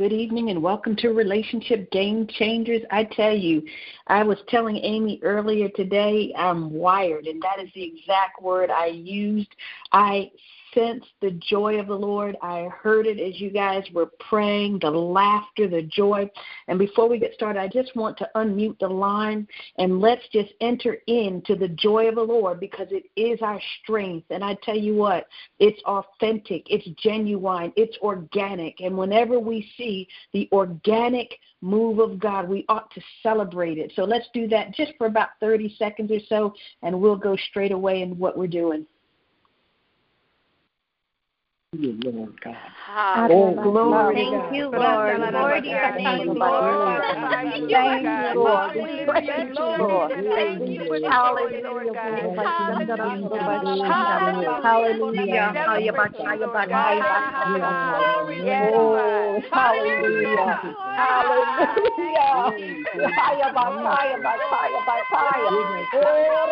Good evening and welcome to Relationship Game Changers. I tell you, I was telling Amy earlier today, I'm wired, and that is the exact word I used. I sensed the joy of the Lord. I heard it as you guys were praying, the laughter, the joy. And before we get started, I just want to unmute the line and let's just enter into the joy of the Lord because it is our strength. And I tell you what, it's authentic, it's genuine, it's organic. And whenever we see the organic move of God, we ought to celebrate it. So let's do that just for about 30 seconds or so, and we'll go straight away in what we're doing you, Lord God. Oh, glory Thank you, Lord. Lord, your name, Lord. Thank you, Lord. Praise you, Lord. Thank you for joy, Lord God. Hallelujah. Hallelujah. Oh, hallelujah. Hallelujah. Oh.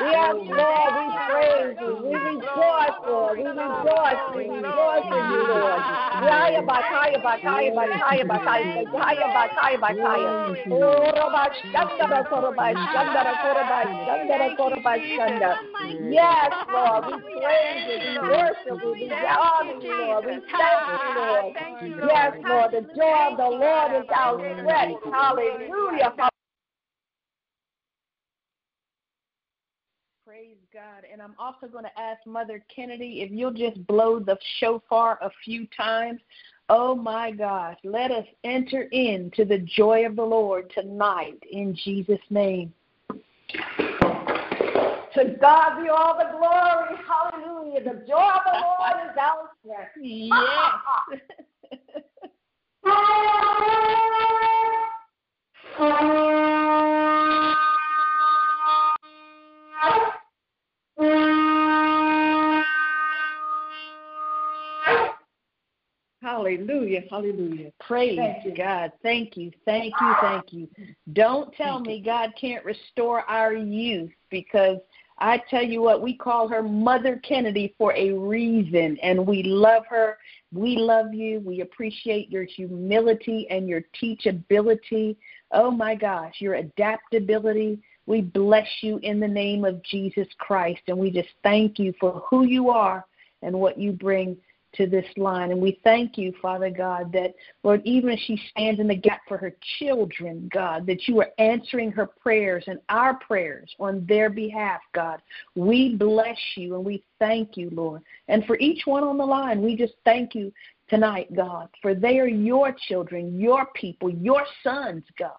Yes, Lord we praise you. We rejoice, Lord. We rejoice. We rejoice in you, Lord. Yaya bakaya bakaya bakaya bakaya bakaya bakaya bakaya. Yes, Lord. We praise you. We worship you. We honor you, Lord. We thank you, Lord. Yes, Lord. The joy of the Lord is our strength. Hallelujah. God. And I'm also going to ask Mother Kennedy if you'll just blow the shofar a few times. Oh my gosh, let us enter into the joy of the Lord tonight in Jesus' name. To God be all the glory. Hallelujah. The joy of the Lord is our strength. Yes. Hallelujah, hallelujah. Praise Thank God. Thank you, thank you, thank you. Don't tell thank me you. God can't restore our youth because I tell you what, we call her Mother Kennedy for a reason, and we love her. We love you. We appreciate your humility and your teachability. Oh my gosh, your adaptability. We bless you in the name of Jesus Christ, and we just thank you for who you are and what you bring to this line. And we thank you, Father God, that, Lord, even as she stands in the gap for her children, God, that you are answering her prayers and our prayers on their behalf, God. We bless you and we thank you, Lord. And for each one on the line, we just thank you tonight, God, for they are your children, your people, your sons, God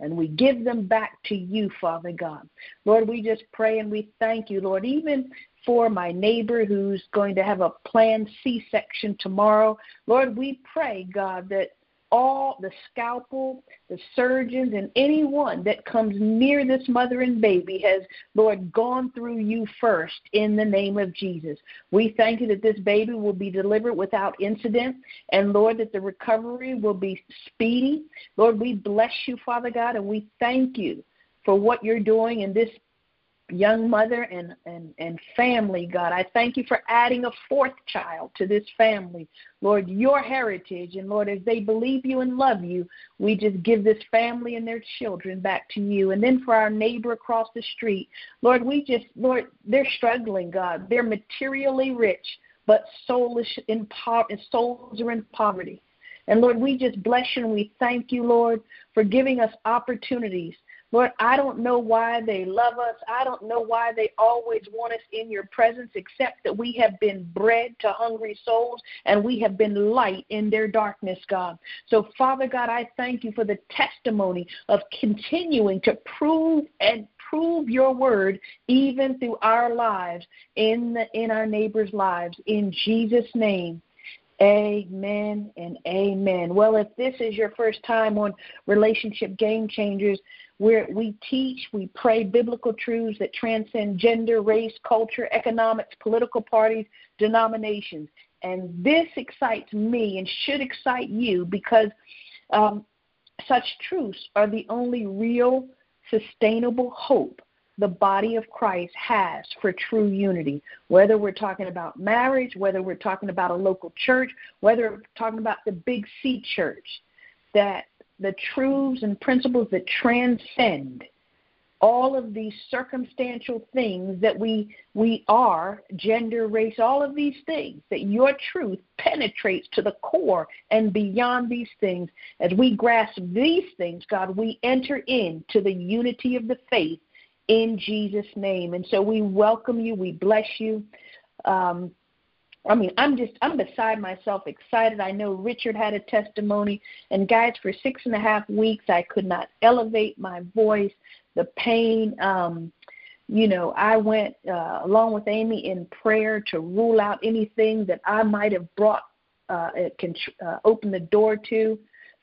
and we give them back to you, Father God. Lord, we just pray and we thank you, Lord, even for my neighbor who's going to have a planned C section tomorrow. Lord, we pray, God, that all the scalpel, the surgeons, and anyone that comes near this mother and baby has, Lord, gone through you first in the name of Jesus. We thank you that this baby will be delivered without incident, and Lord, that the recovery will be speedy. Lord, we bless you, Father God, and we thank you for what you're doing in this young mother and, and, and family, God. I thank you for adding a fourth child to this family. Lord, your heritage. And Lord, as they believe you and love you, we just give this family and their children back to you. And then for our neighbor across the street, Lord, we just, Lord, they're struggling, God. They're materially rich, but soulish in po- souls are in poverty. And Lord, we just bless you and we thank you, Lord, for giving us opportunities Lord, I don't know why they love us. I don't know why they always want us in your presence, except that we have been bread to hungry souls and we have been light in their darkness, God. So, Father God, I thank you for the testimony of continuing to prove and prove your word even through our lives in the, in our neighbors' lives in Jesus name. Amen and amen. Well, if this is your first time on Relationship Game Changers, where we teach, we pray biblical truths that transcend gender, race, culture, economics, political parties, denominations. And this excites me and should excite you because um, such truths are the only real, sustainable hope the body of Christ has for true unity. Whether we're talking about marriage, whether we're talking about a local church, whether we're talking about the big C church, that the truths and principles that transcend all of these circumstantial things that we we are gender race all of these things that your truth penetrates to the core and beyond these things. As we grasp these things god we enter into the unity of the faith in jesus name. And so we welcome you. We bless you. Um, I mean, I'm just, I'm beside myself excited. I know Richard had a testimony. And guys, for six and a half weeks, I could not elevate my voice the pain. Um, you know, I went uh, along with Amy in prayer to rule out anything that I might have brought, uh, it can uh, open the door to.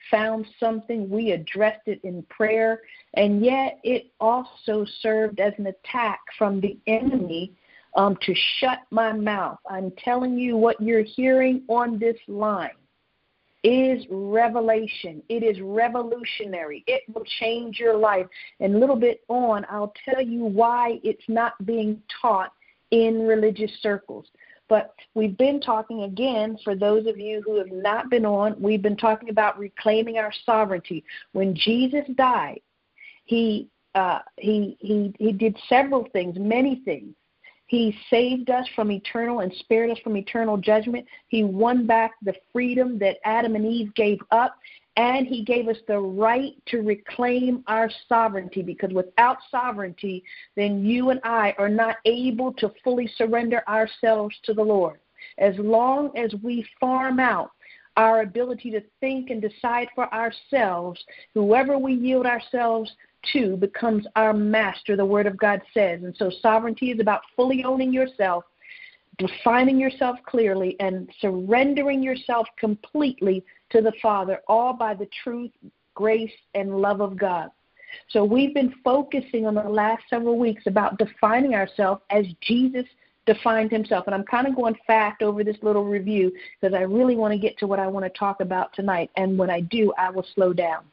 Found something, we addressed it in prayer, and yet it also served as an attack from the enemy um, to shut my mouth. I'm telling you what you're hearing on this line is revelation. It is revolutionary. It will change your life. And a little bit on, I'll tell you why it's not being taught in religious circles. But we've been talking again, for those of you who have not been on, we've been talking about reclaiming our sovereignty. When Jesus died, he uh, he he he did several things, many things. He saved us from eternal and spared us from eternal judgment. He won back the freedom that Adam and Eve gave up. And he gave us the right to reclaim our sovereignty because without sovereignty, then you and I are not able to fully surrender ourselves to the Lord. As long as we farm out our ability to think and decide for ourselves, whoever we yield ourselves to becomes our master, the Word of God says. And so sovereignty is about fully owning yourself, defining yourself clearly, and surrendering yourself completely to the Father, all by the truth, grace, and love of God. So we've been focusing on the last several weeks about defining ourselves as Jesus defined himself. And I'm kind of going fast over this little review because I really want to get to what I want to talk about tonight. And when I do, I will slow down.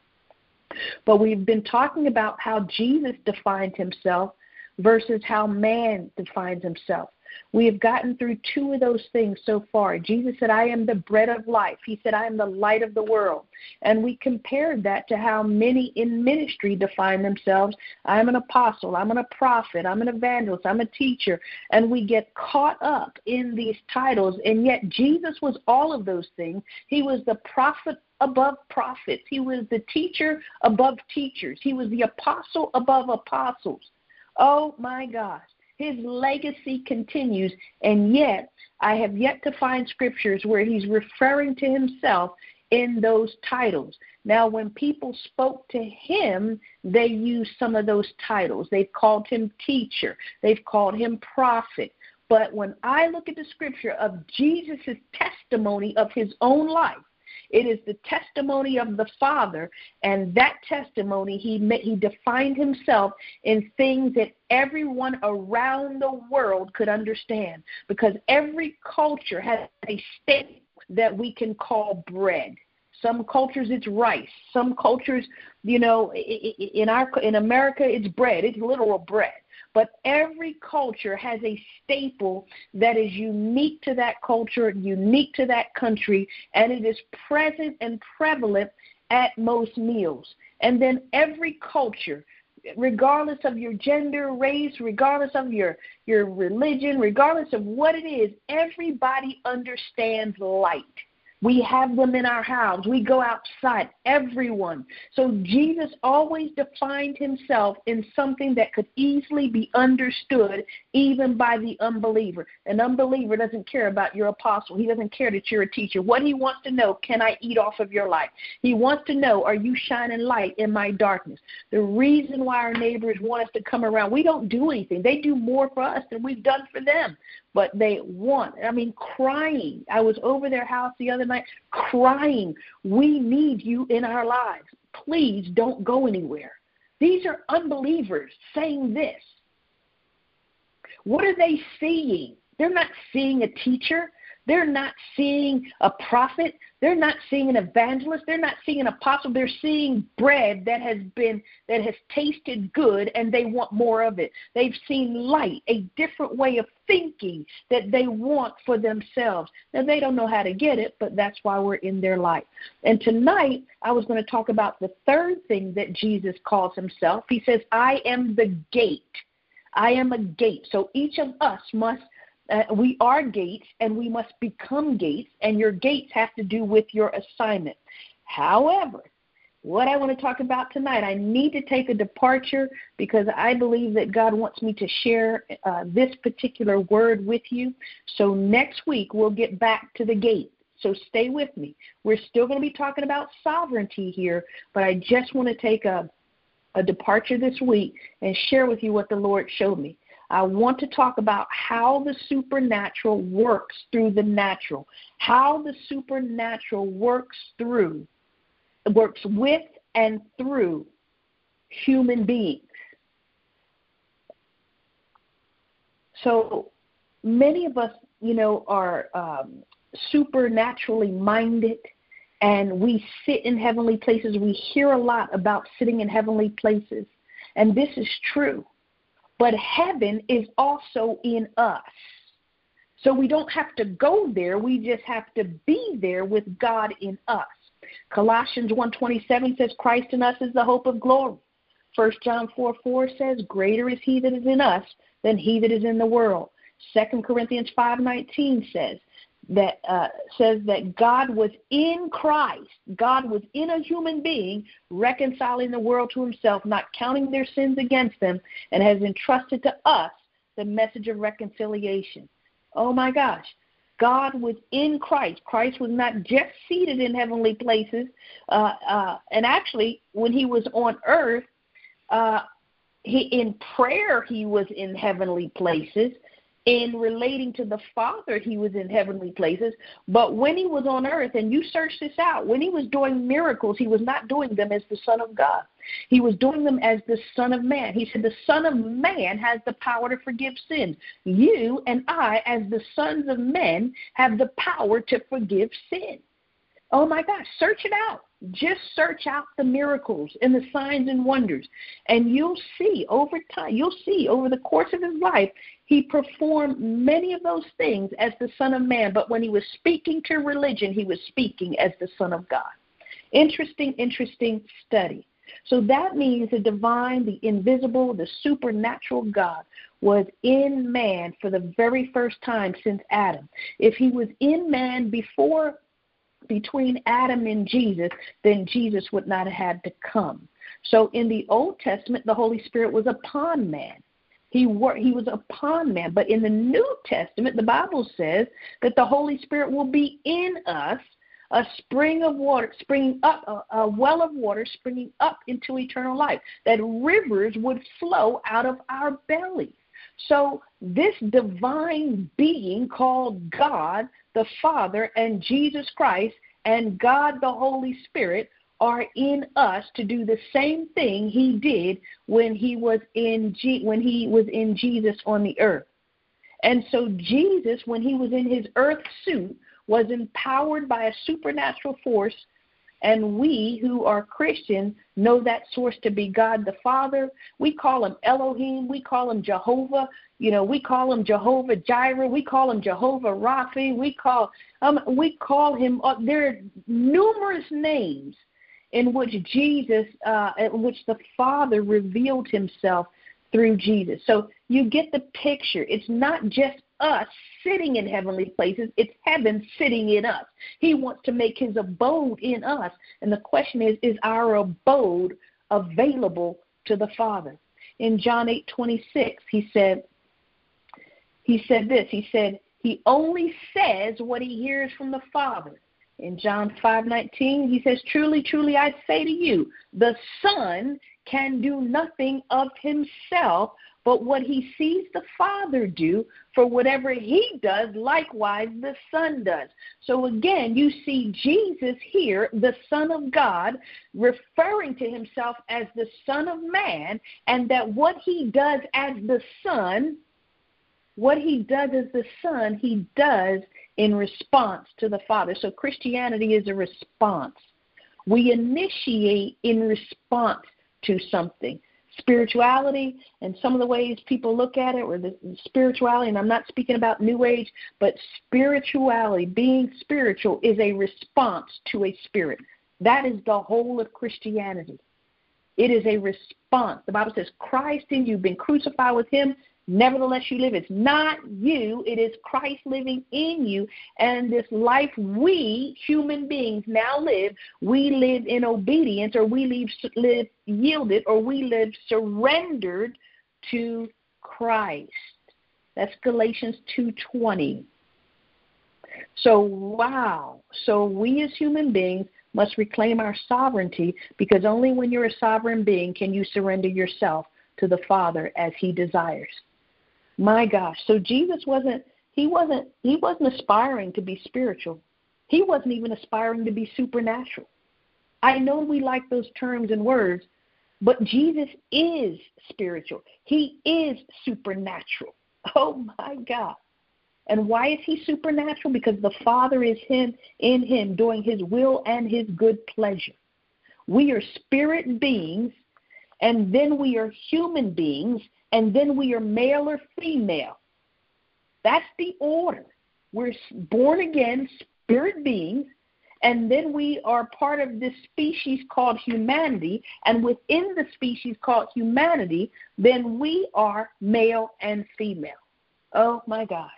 But we've been talking about how Jesus defined himself versus how man defines himself. We have gotten through two of those things so far. Jesus said, I am the bread of life. He said, I am the light of the world. And we compared that to how many in ministry define themselves. I'm an apostle, I'm a prophet, I'm an evangelist, I'm a teacher. And we get caught up in these titles. And yet, Jesus was all of those things. He was the prophet above prophets. He was the teacher above teachers. He was the apostle above apostles. Oh my gosh. His legacy continues, and yet I have yet to find scriptures where he's referring to himself in those titles. Now, when people spoke to him, they used some of those titles. They've called him teacher, they've called him prophet. But when I look at the scripture of Jesus' testimony of his own life, it is the testimony of the Father, and that testimony he he defined himself in things that everyone around the world could understand, because every culture has a state that we can call bread. Some cultures it's rice. Some cultures, you know, in our in America it's bread. It's literal bread. But every culture has a staple that is unique to that culture, unique to that country, and it is present and prevalent at most meals. And then every culture, regardless of your gender, race, regardless of your, your religion, regardless of what it is, everybody understands light. We have them in our house. We go outside, everyone. So Jesus always defined himself in something that could easily be understood even by the unbeliever. An unbeliever doesn't care about your apostle, he doesn't care that you're a teacher. What he wants to know, can I eat off of your life? He wants to know, are you shining light in my darkness? The reason why our neighbors want us to come around, we don't do anything. They do more for us than we've done for them but they want, I mean, crying. I was over their house the other night crying, We need you in our lives. Please don't go anywhere. These are unbelievers saying this. What are they seeing? They're not seeing a teacher. They're not seeing a prophet. They're not seeing an evangelist. They're not seeing an apostle. They're seeing bread that has been that has tasted good and they want more of it. They've seen light, a different way of thinking that they want for themselves. Now they don't know how to get it, but that's why we're in their life. And tonight I was going to talk about the third thing that Jesus calls himself. He says, "I am the gate." I am a gate. So each of us must uh, we are gates and we must become gates, and your gates have to do with your assignment. However, what I want to talk about tonight, I need to take a departure because I believe that God wants me to share uh, this particular word with you. So next week, we'll get back to the gate. So stay with me. We're still going to be talking about sovereignty here, but I just want to take a, a departure this week and share with you what the Lord showed me. I want to talk about how the supernatural works through the natural, how the supernatural works through, works with and through human beings. So many of us, you know, are um, supernaturally minded and we sit in heavenly places. We hear a lot about sitting in heavenly places, and this is true. But heaven is also in us. So we don't have to go there, we just have to be there with God in us. Colossians 1:27 says Christ in us is the hope of glory. 1 John 4 4 says, Greater is he that is in us than he that is in the world. 2 Corinthians 5:19 says, that uh, says that God was in Christ. God was in a human being, reconciling the world to himself, not counting their sins against them, and has entrusted to us the message of reconciliation. Oh my gosh. God was in Christ. Christ was not just seated in heavenly places. Uh, uh, and actually, when he was on earth, uh, he, in prayer, he was in heavenly places in relating to the Father, he was in heavenly places. But when he was on earth, and you search this out, when he was doing miracles, he was not doing them as the Son of God. He was doing them as the Son of Man. He said, The Son of Man has the power to forgive sins. You and I, as the sons of men, have the power to forgive sin. Oh my gosh, search it out. Just search out the miracles and the signs and wonders, and you'll see over time, you'll see over the course of his life, he performed many of those things as the Son of Man, but when he was speaking to religion, he was speaking as the Son of God. Interesting, interesting study. So that means the divine, the invisible, the supernatural God was in man for the very first time since Adam. If he was in man before between Adam and Jesus, then Jesus would not have had to come. So in the Old Testament, the Holy Spirit was upon man. He wor- he was upon man, but in the New Testament, the Bible says that the Holy Spirit will be in us, a spring of water, springing up, a, a well of water, springing up into eternal life. That rivers would flow out of our bellies. So, this divine being called God the Father and Jesus Christ and God the Holy Spirit are in us to do the same thing he did when he was in G- when he was in Jesus on the earth. And so Jesus when he was in his earth suit was empowered by a supernatural force and we who are Christians know that source to be God the Father. We call him Elohim. We call him Jehovah. You know, we call him Jehovah Jireh. We call him Jehovah Rapha. We call um, we call him. Uh, there are numerous names in which Jesus, uh, in which the Father revealed Himself through Jesus. So you get the picture. It's not just us sitting in heavenly places, it's heaven sitting in us. He wants to make his abode in us. And the question is is our abode available to the Father? In John 8 26, he said, he said this, he said, he only says what he hears from the Father. In John 5:19, he says, "Truly, truly I say to you, the Son can do nothing of himself, but what he sees the Father do, for whatever he does, likewise the Son does. So again, you see Jesus here, the Son of God, referring to himself as the Son of Man, and that what he does as the Son, what he does as the Son, he does in response to the Father. So Christianity is a response. We initiate in response to something. Spirituality and some of the ways people look at it, or the spirituality, and I'm not speaking about New Age, but spirituality, being spiritual, is a response to a spirit. That is the whole of Christianity. It is a response. The Bible says, Christ in you, been crucified with him, Nevertheless, you live. It's not you, it is Christ living in you. And this life we, human beings, now live, we live in obedience, or we live, live yielded, or we live surrendered to Christ. That's Galatians 2:20. So wow. So we as human beings must reclaim our sovereignty because only when you're a sovereign being can you surrender yourself to the Father as he desires. My gosh. So Jesus wasn't he wasn't he wasn't aspiring to be spiritual. He wasn't even aspiring to be supernatural. I know we like those terms and words, but Jesus is spiritual. He is supernatural. Oh my God. And why is he supernatural? Because the Father is him in him doing his will and his good pleasure. We are spirit beings and then we are human beings and then we are male or female. That's the order. We're born again spirit beings, and then we are part of this species called humanity, and within the species called humanity, then we are male and female. Oh my gosh.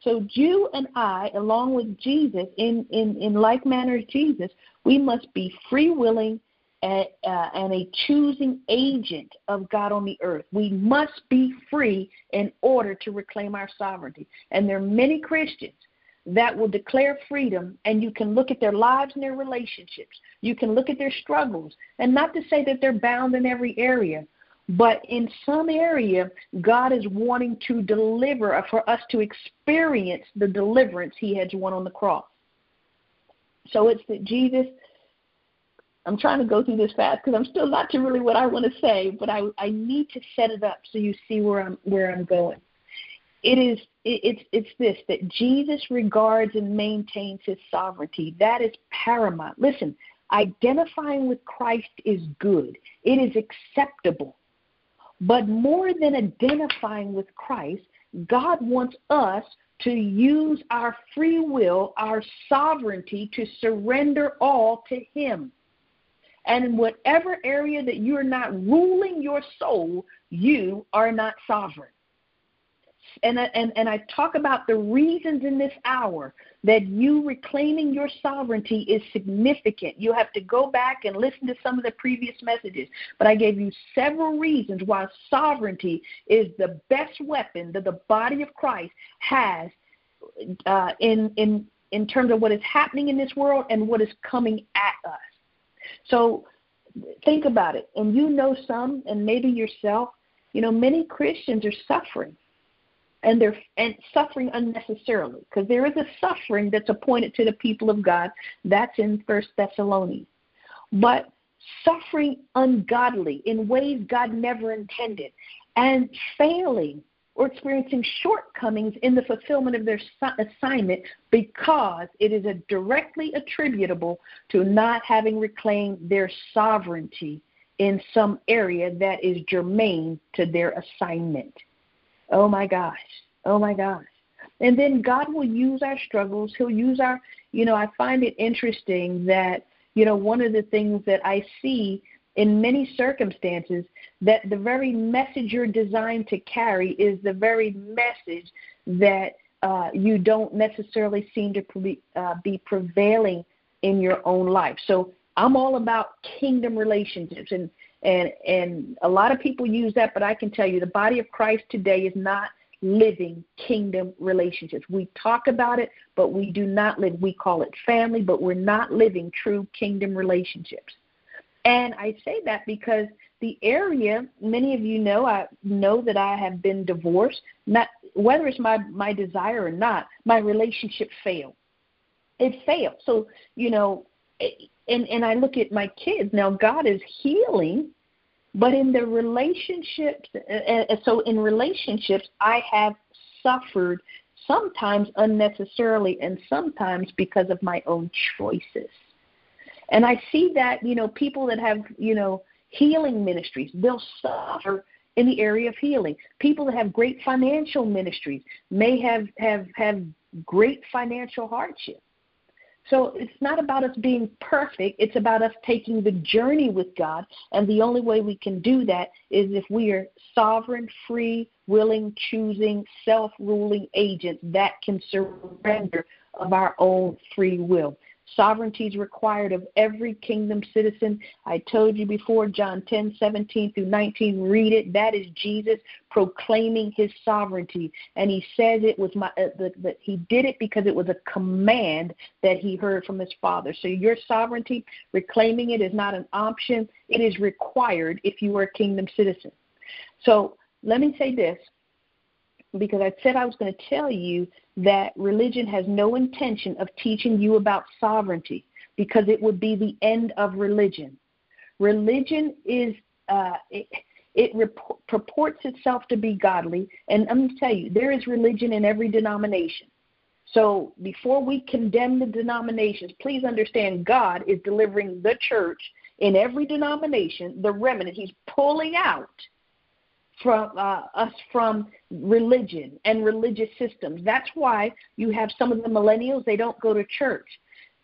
So you and I, along with Jesus, in, in, in like manner as Jesus, we must be free willing and, uh, and a choosing agent of God on the earth. We must be free in order to reclaim our sovereignty. And there are many Christians that will declare freedom, and you can look at their lives and their relationships. You can look at their struggles, and not to say that they're bound in every area, but in some area, God is wanting to deliver, uh, for us to experience the deliverance He has won on the cross. So it's that Jesus I'm trying to go through this fast because I'm still not to really what I want to say, but I I need to set it up so you see where I'm where I'm going. It is it, it's it's this that Jesus regards and maintains his sovereignty. That is paramount. Listen, identifying with Christ is good. It is acceptable. But more than identifying with Christ, God wants us to use our free will, our sovereignty to surrender all to him. And in whatever area that you are not ruling your soul, you are not sovereign. And, and, and I talk about the reasons in this hour that you reclaiming your sovereignty is significant. You have to go back and listen to some of the previous messages. But I gave you several reasons why sovereignty is the best weapon that the body of Christ has uh, in, in, in terms of what is happening in this world and what is coming at us. So think about it. And you know some, and maybe yourself, you know, many Christians are suffering. And they're and suffering unnecessarily because there is a suffering that's appointed to the people of God. That's in First Thessalonians. But suffering ungodly in ways God never intended, and failing or experiencing shortcomings in the fulfillment of their assignment because it is directly attributable to not having reclaimed their sovereignty in some area that is germane to their assignment. Oh my gosh. Oh my gosh. And then God will use our struggles. He'll use our, you know, I find it interesting that, you know, one of the things that I see in many circumstances that the very message you're designed to carry is the very message that uh, you don't necessarily seem to pre- uh, be prevailing in your own life. So I'm all about kingdom relationships, and and and a lot of people use that, but I can tell you the body of Christ today is not living kingdom relationships. We talk about it, but we do not live. We call it family, but we're not living true kingdom relationships. And I say that because the area, many of you know, I know that I have been divorced. Not whether it's my my desire or not, my relationship failed. It failed. So you know, and and I look at my kids now. God is healing, but in the relationships, uh, so in relationships, I have suffered sometimes unnecessarily, and sometimes because of my own choices. And I see that, you know, people that have, you know, healing ministries, they'll suffer in the area of healing. People that have great financial ministries may have have have great financial hardship. So it's not about us being perfect, it's about us taking the journey with God. And the only way we can do that is if we are sovereign, free, willing, choosing, self ruling agents that can surrender of our own free will. Sovereignty is required of every kingdom citizen. I told you before, John 10, 17 through 19, read it. That is Jesus proclaiming his sovereignty. And he says it was my, uh, that he did it because it was a command that he heard from his Father. So your sovereignty, reclaiming it is not an option, it is required if you are a kingdom citizen. So let me say this because I said I was going to tell you that religion has no intention of teaching you about sovereignty because it would be the end of religion. Religion is uh, it, it rep- purports itself to be godly, and I'm going to tell you there is religion in every denomination. So before we condemn the denominations, please understand God is delivering the church in every denomination the remnant. He's pulling out from uh, us from religion and religious systems. That's why you have some of the millennials, they don't go to church.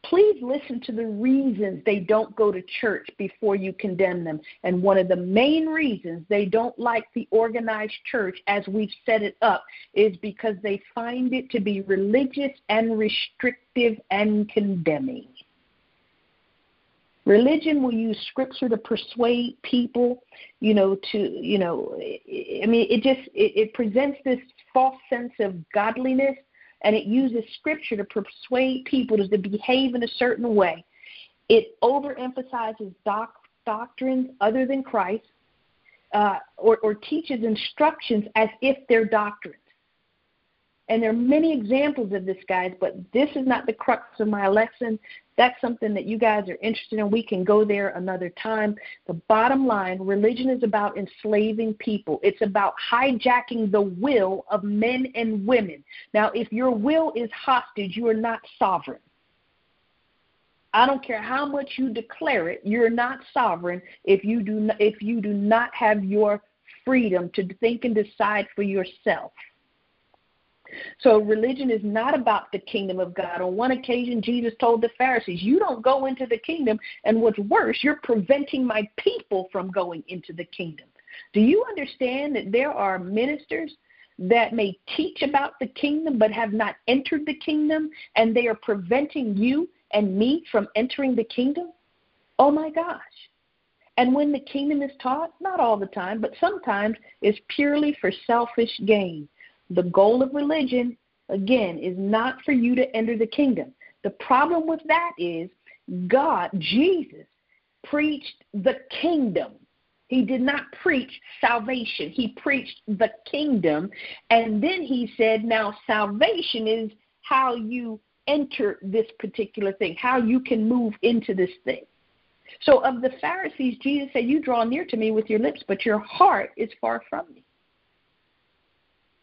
Please listen to the reasons they don't go to church before you condemn them. And one of the main reasons they don't like the organized church as we've set it up is because they find it to be religious and restrictive and condemning. Religion will use scripture to persuade people, you know, to, you know, I mean, it just, it, it presents this false sense of godliness and it uses scripture to persuade people to behave in a certain way. It overemphasizes doc, doctrines other than Christ uh, or, or teaches instructions as if they're doctrines. And there are many examples of this, guys, but this is not the crux of my lesson. That's something that you guys are interested in. We can go there another time. The bottom line religion is about enslaving people, it's about hijacking the will of men and women. Now, if your will is hostage, you are not sovereign. I don't care how much you declare it, you're not sovereign if you do not, if you do not have your freedom to think and decide for yourself. So religion is not about the kingdom of God. On one occasion, Jesus told the Pharisees, You don't go into the kingdom, and what's worse, you're preventing my people from going into the kingdom. Do you understand that there are ministers that may teach about the kingdom but have not entered the kingdom, and they are preventing you and me from entering the kingdom? Oh my gosh. And when the kingdom is taught, not all the time, but sometimes, is purely for selfish gain. The goal of religion, again, is not for you to enter the kingdom. The problem with that is God, Jesus, preached the kingdom. He did not preach salvation. He preached the kingdom. And then he said, now salvation is how you enter this particular thing, how you can move into this thing. So, of the Pharisees, Jesus said, You draw near to me with your lips, but your heart is far from me.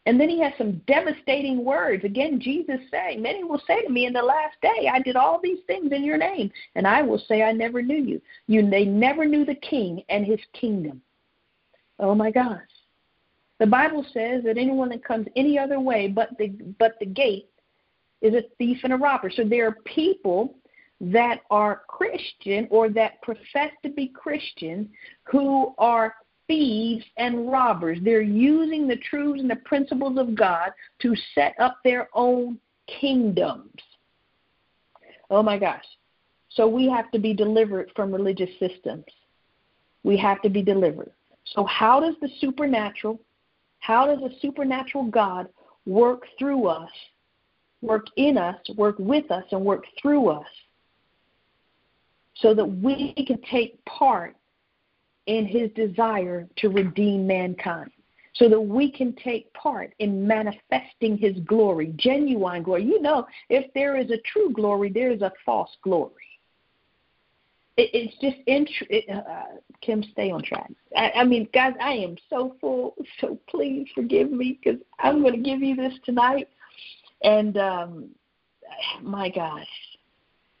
And then he has some devastating words. Again, Jesus saying, Many will say to me in the last day, I did all these things in your name. And I will say, I never knew you. you they never knew the king and his kingdom. Oh my gosh. The Bible says that anyone that comes any other way but the but the gate is a thief and a robber. So there are people that are Christian or that profess to be Christian who are thieves and robbers. They're using the truths and the principles of God to set up their own kingdoms. Oh my gosh. So we have to be delivered from religious systems. We have to be delivered. So, how does the supernatural, how does a supernatural God work through us, work in us, work with us, and work through us so that we can take part in his desire to redeem mankind so that we can take part in manifesting his glory, genuine glory. You know, if there is a true glory, there is a false glory. It, it's just, int- it, uh, Kim, stay on track. I, I mean, guys, I am so full, so please forgive me because I'm going to give you this tonight. And um, my gosh,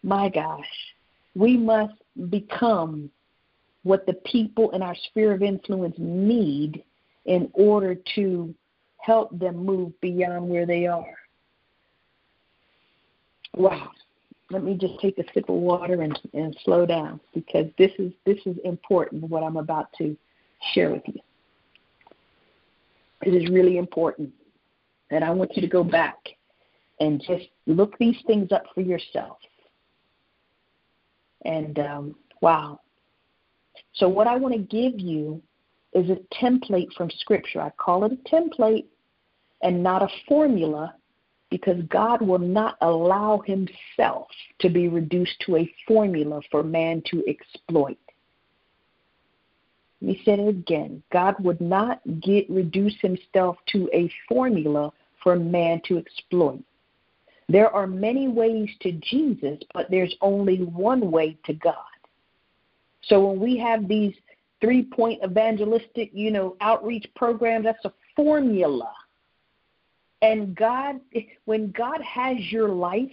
my gosh, we must become what the people in our sphere of influence need in order to help them move beyond where they are. Wow. Let me just take a sip of water and, and slow down because this is this is important what I'm about to share with you. It is really important. And I want you to go back and just look these things up for yourself. And um, wow, so, what I want to give you is a template from Scripture. I call it a template and not a formula because God will not allow Himself to be reduced to a formula for man to exploit. Let me say it again. God would not get reduce himself to a formula for man to exploit. There are many ways to Jesus, but there's only one way to God. So when we have these three point evangelistic, you know, outreach programs, that's a formula. And God, when God has your life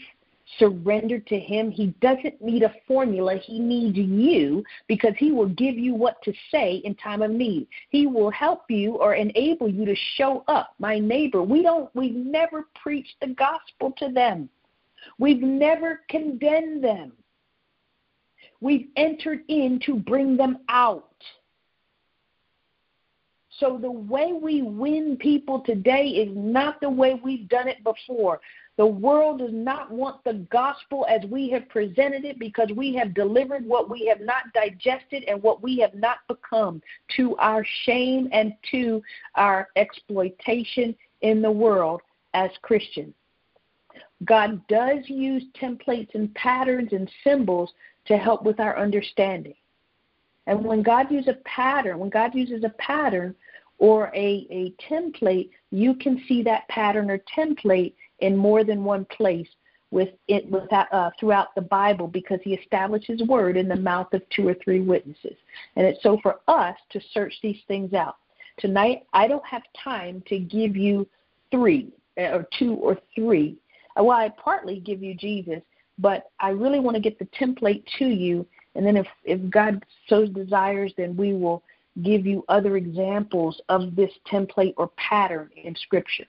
surrendered to Him, He doesn't need a formula. He needs you because He will give you what to say in time of need. He will help you or enable you to show up. My neighbor, we don't, we've never preached the gospel to them. We've never condemned them. We've entered in to bring them out. So the way we win people today is not the way we've done it before. The world does not want the gospel as we have presented it because we have delivered what we have not digested and what we have not become to our shame and to our exploitation in the world as Christians. God does use templates and patterns and symbols to help with our understanding. And when God uses a pattern, when God uses a pattern or a, a template, you can see that pattern or template in more than one place with it with that, uh, throughout the Bible because He established His word in the mouth of two or three witnesses. And it's so for us to search these things out. Tonight, I don't have time to give you three uh, or two or three. Well, I partly give you Jesus, but I really want to get the template to you. And then if, if God so desires, then we will give you other examples of this template or pattern in Scripture.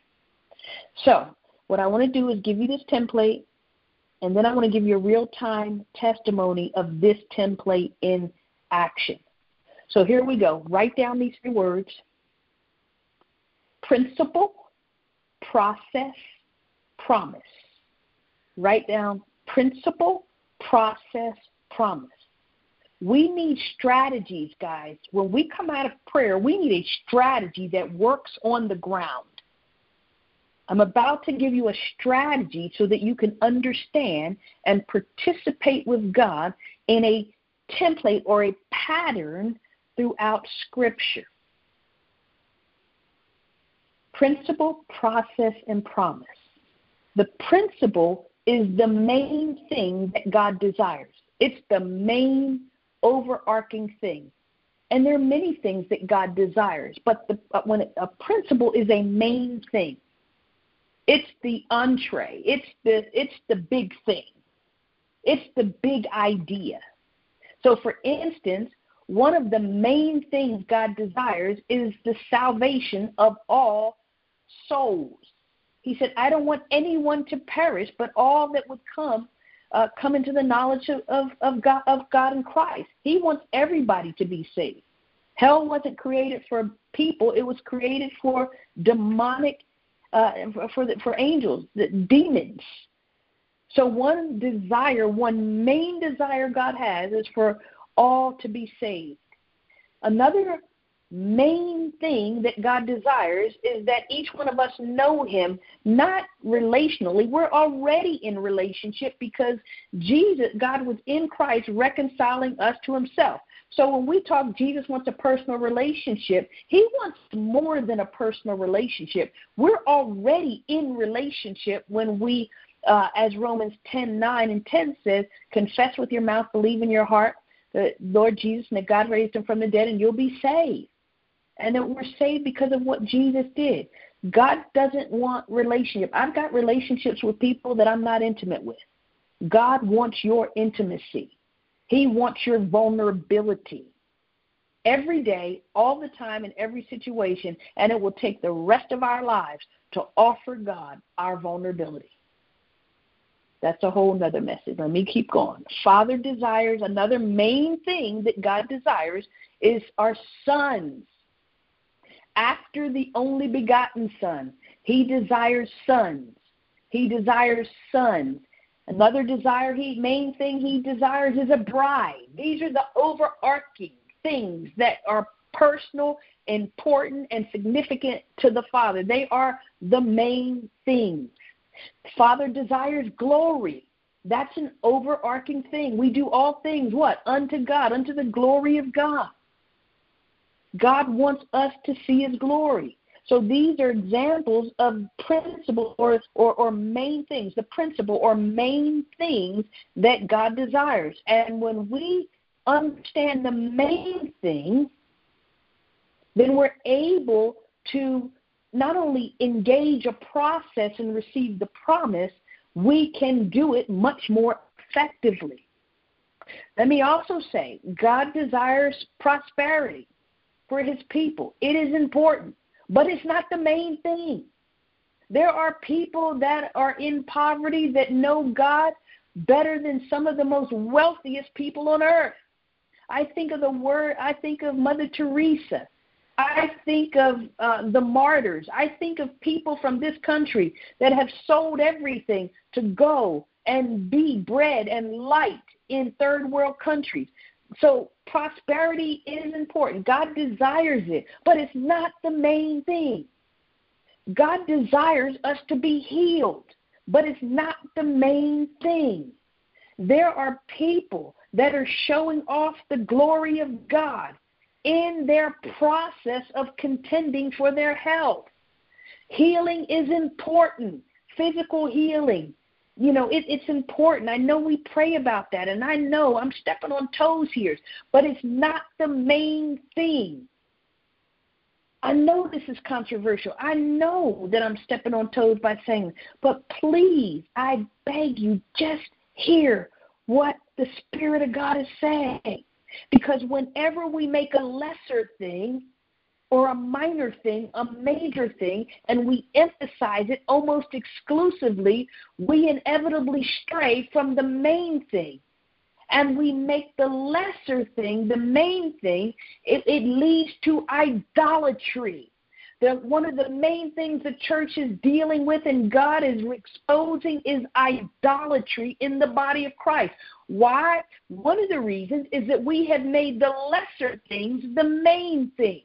So, what I want to do is give you this template, and then I want to give you a real time testimony of this template in action. So, here we go. Write down these three words principle, process, promise. Write down principle, process, promise. We need strategies, guys. When we come out of prayer, we need a strategy that works on the ground. I'm about to give you a strategy so that you can understand and participate with God in a template or a pattern throughout Scripture. Principle, process, and promise. The principle is the main thing that God desires. It's the main overarching thing. And there are many things that God desires, but the, when a principle is a main thing, it's the entree. It's the it's the big thing. It's the big idea. So, for instance, one of the main things God desires is the salvation of all souls. He said, I don't want anyone to perish, but all that would come uh, come into the knowledge of, of, of, God, of God and Christ. He wants everybody to be saved. Hell wasn't created for people, it was created for demonic, uh, for, the, for angels, the demons. So, one desire, one main desire God has is for all to be saved. Another main thing that God desires is that each one of us know Him, not relationally. We're already in relationship because Jesus, God was in Christ reconciling us to Himself. So when we talk, Jesus wants a personal relationship. He wants more than a personal relationship. We're already in relationship when we, uh, as Romans 10 9 and 10 says, confess with your mouth, believe in your heart that Lord Jesus and that God raised him from the dead, and you'll be saved and that we're saved because of what Jesus did. God doesn't want relationship. I've got relationships with people that I'm not intimate with. God wants your intimacy. He wants your vulnerability. Every day, all the time, in every situation, and it will take the rest of our lives to offer God our vulnerability. That's a whole other message. Let me keep going. Father desires another main thing that God desires is our sons. After the only begotten Son, He desires sons. He desires sons. Another desire, he main thing he desires is a bride. These are the overarching things that are personal, important, and significant to the Father. They are the main things. Father desires glory. That's an overarching thing. We do all things what? Unto God, unto the glory of God. God wants us to see his glory. So these are examples of principle or, or, or main things, the principle or main things that God desires. And when we understand the main thing, then we're able to not only engage a process and receive the promise, we can do it much more effectively. Let me also say, God desires prosperity for his people. It is important, but it's not the main thing. There are people that are in poverty that know God better than some of the most wealthiest people on earth. I think of the word, I think of Mother Teresa. I think of uh, the martyrs. I think of people from this country that have sold everything to go and be bread and light in third world countries. So prosperity is important. God desires it, but it's not the main thing. God desires us to be healed, but it's not the main thing. There are people that are showing off the glory of God in their process of contending for their health. Healing is important, physical healing, you know, it, it's important. I know we pray about that, and I know I'm stepping on toes here, but it's not the main thing. I know this is controversial. I know that I'm stepping on toes by saying, but please, I beg you, just hear what the Spirit of God is saying. Because whenever we make a lesser thing or a minor thing, a major thing, and we emphasize it almost exclusively, we inevitably stray from the main thing. And we make the lesser thing the main thing, it, it leads to idolatry. The, one of the main things the church is dealing with and God is exposing is idolatry in the body of Christ. Why? One of the reasons is that we have made the lesser things the main thing.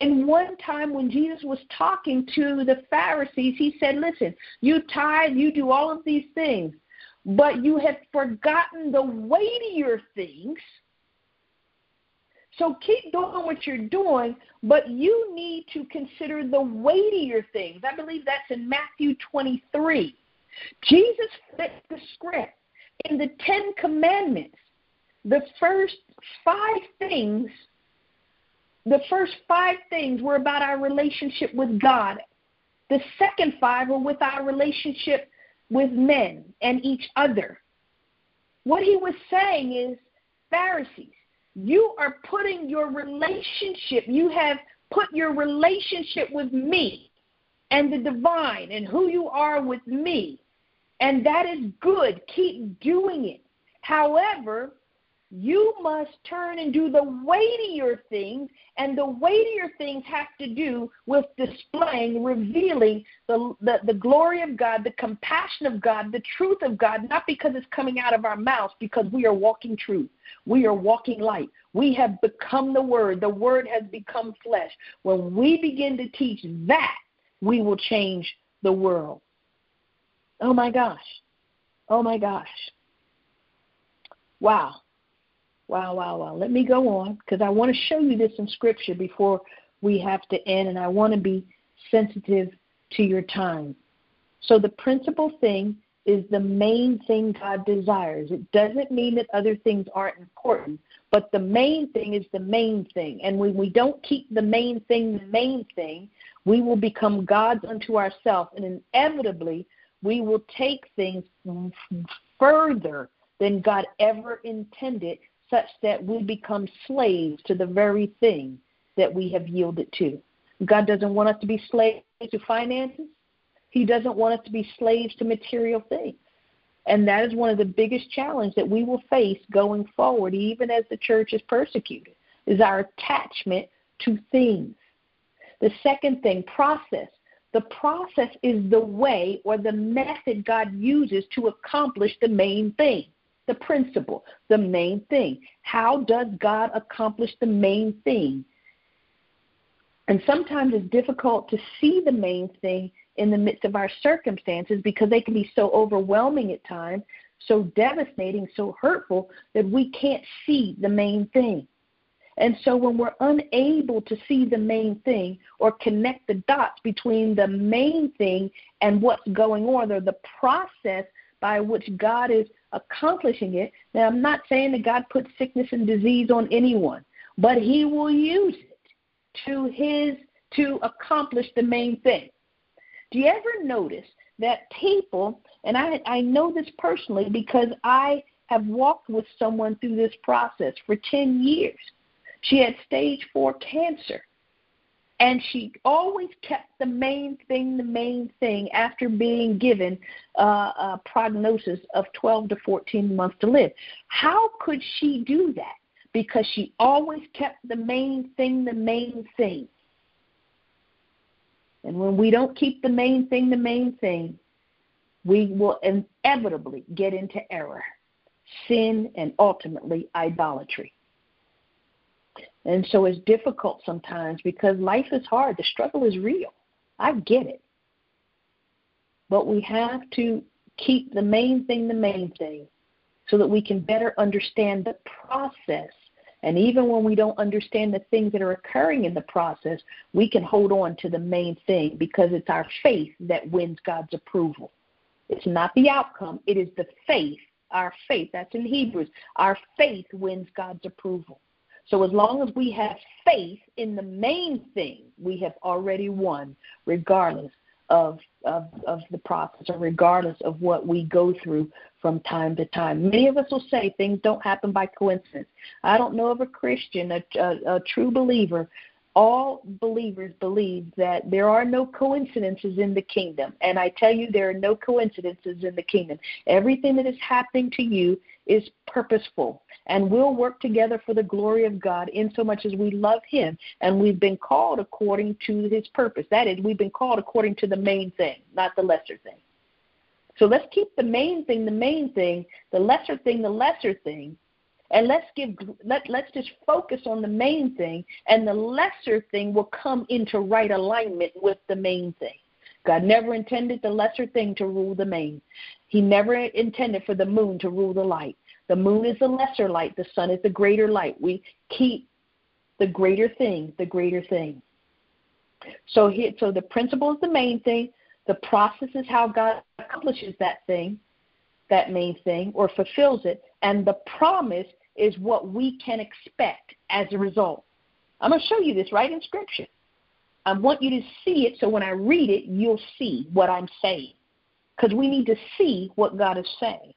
And one time when Jesus was talking to the Pharisees, he said, Listen, you tithe, you do all of these things, but you have forgotten the weightier things. So keep doing what you're doing, but you need to consider the weightier things. I believe that's in Matthew 23. Jesus flipped the script. In the Ten Commandments, the first five things the first five things were about our relationship with God. The second five were with our relationship with men and each other. What he was saying is, Pharisees, you are putting your relationship, you have put your relationship with me and the divine and who you are with me. And that is good. Keep doing it. However, you must turn and do the weightier things, and the weightier things have to do with displaying, revealing the, the, the glory of God, the compassion of God, the truth of God, not because it's coming out of our mouths, because we are walking truth. We are walking light. We have become the Word. The Word has become flesh. When we begin to teach that, we will change the world. Oh my gosh. Oh my gosh. Wow. Wow, wow, wow. Let me go on because I want to show you this in Scripture before we have to end, and I want to be sensitive to your time. So, the principal thing is the main thing God desires. It doesn't mean that other things aren't important, but the main thing is the main thing. And when we don't keep the main thing the main thing, we will become gods unto ourselves, and inevitably we will take things further than God ever intended, such that we become slaves to the very thing that we have yielded to. God doesn't want us to be slaves to finances. He doesn't want us to be slaves to material things. And that is one of the biggest challenges that we will face going forward, even as the church is persecuted, is our attachment to things. The second thing, process. The process is the way or the method God uses to accomplish the main thing, the principle, the main thing. How does God accomplish the main thing? And sometimes it's difficult to see the main thing in the midst of our circumstances because they can be so overwhelming at times, so devastating, so hurtful that we can't see the main thing. And so when we're unable to see the main thing or connect the dots between the main thing and what's going on or the process by which God is accomplishing it, now I'm not saying that God puts sickness and disease on anyone, but he will use it to his to accomplish the main thing. Do you ever notice that people, and I, I know this personally because I have walked with someone through this process for 10 years. She had stage four cancer. And she always kept the main thing, the main thing, after being given uh, a prognosis of 12 to 14 months to live. How could she do that? Because she always kept the main thing, the main thing. And when we don't keep the main thing the main thing, we will inevitably get into error, sin, and ultimately idolatry. And so it's difficult sometimes because life is hard. The struggle is real. I get it. But we have to keep the main thing the main thing so that we can better understand the process and even when we don't understand the things that are occurring in the process, we can hold on to the main thing because it's our faith that wins God's approval. It's not the outcome, it is the faith, our faith. That's in Hebrews. Our faith wins God's approval. So as long as we have faith in the main thing, we have already won, regardless of, of, of the process or regardless of what we go through from time to time. Many of us will say things don't happen by coincidence. I don't know of a Christian, a, a, a true believer. All believers believe that there are no coincidences in the kingdom. And I tell you, there are no coincidences in the kingdom. Everything that is happening to you is purposeful and we'll work together for the glory of God in so much as we love Him and we've been called according to His purpose. That is, we've been called according to the main thing, not the lesser thing. So let's keep the main thing the main thing, the lesser thing the lesser thing, and let's give let let's just focus on the main thing, and the lesser thing will come into right alignment with the main thing. God never intended the lesser thing to rule the main. He never intended for the moon to rule the light. The moon is the lesser light, the sun is the greater light. We keep the greater thing, the greater thing. So here, so the principle is the main thing. The process is how God accomplishes that thing, that main thing, or fulfills it. And the promise is what we can expect as a result. I'm going to show you this right in Scripture. I want you to see it so when I read it, you'll see what I'm saying. Because we need to see what God is saying.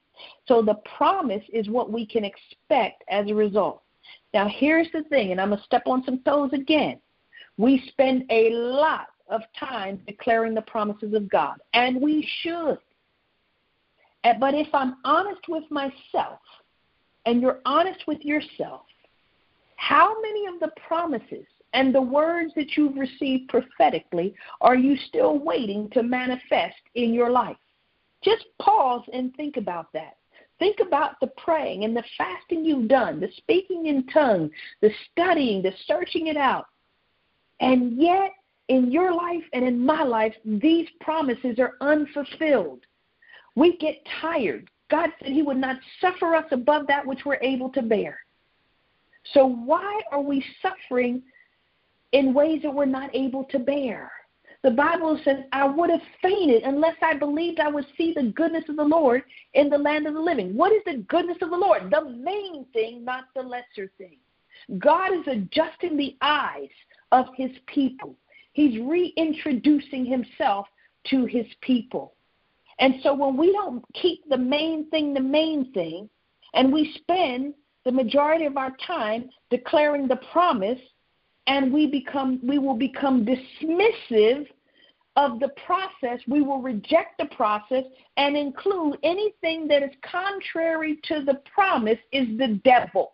So the promise is what we can expect as a result. Now, here's the thing, and I'm going to step on some toes again. We spend a lot of time declaring the promises of God, and we should. But if I'm honest with myself, and you're honest with yourself, how many of the promises and the words that you've received prophetically are you still waiting to manifest in your life? Just pause and think about that. Think about the praying and the fasting you've done, the speaking in tongues, the studying, the searching it out. And yet, in your life and in my life, these promises are unfulfilled. We get tired. God said He would not suffer us above that which we're able to bear. So, why are we suffering in ways that we're not able to bear? The Bible says, I would have fainted unless I believed I would see the goodness of the Lord in the land of the living. What is the goodness of the Lord? The main thing, not the lesser thing. God is adjusting the eyes of his people. He's reintroducing himself to his people. And so when we don't keep the main thing the main thing, and we spend the majority of our time declaring the promise, and we become we will become dismissive of the process, we will reject the process and include anything that is contrary to the promise is the devil.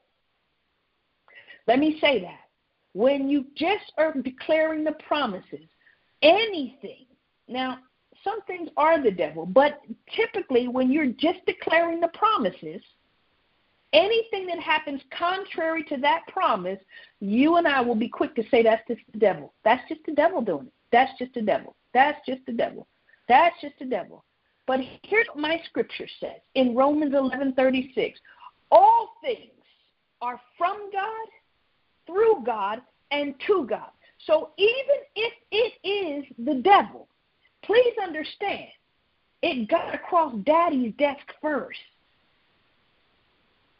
Let me say that. When you just are declaring the promises, anything, now some things are the devil, but typically when you're just declaring the promises, anything that happens contrary to that promise, you and I will be quick to say that's just the devil. That's just the devil doing it. That's just the devil. That's just the devil. That's just the devil. But here's what my scripture says in Romans 11:36. All things are from God, through God, and to God. So even if it is the devil, please understand, it got across daddy's desk first.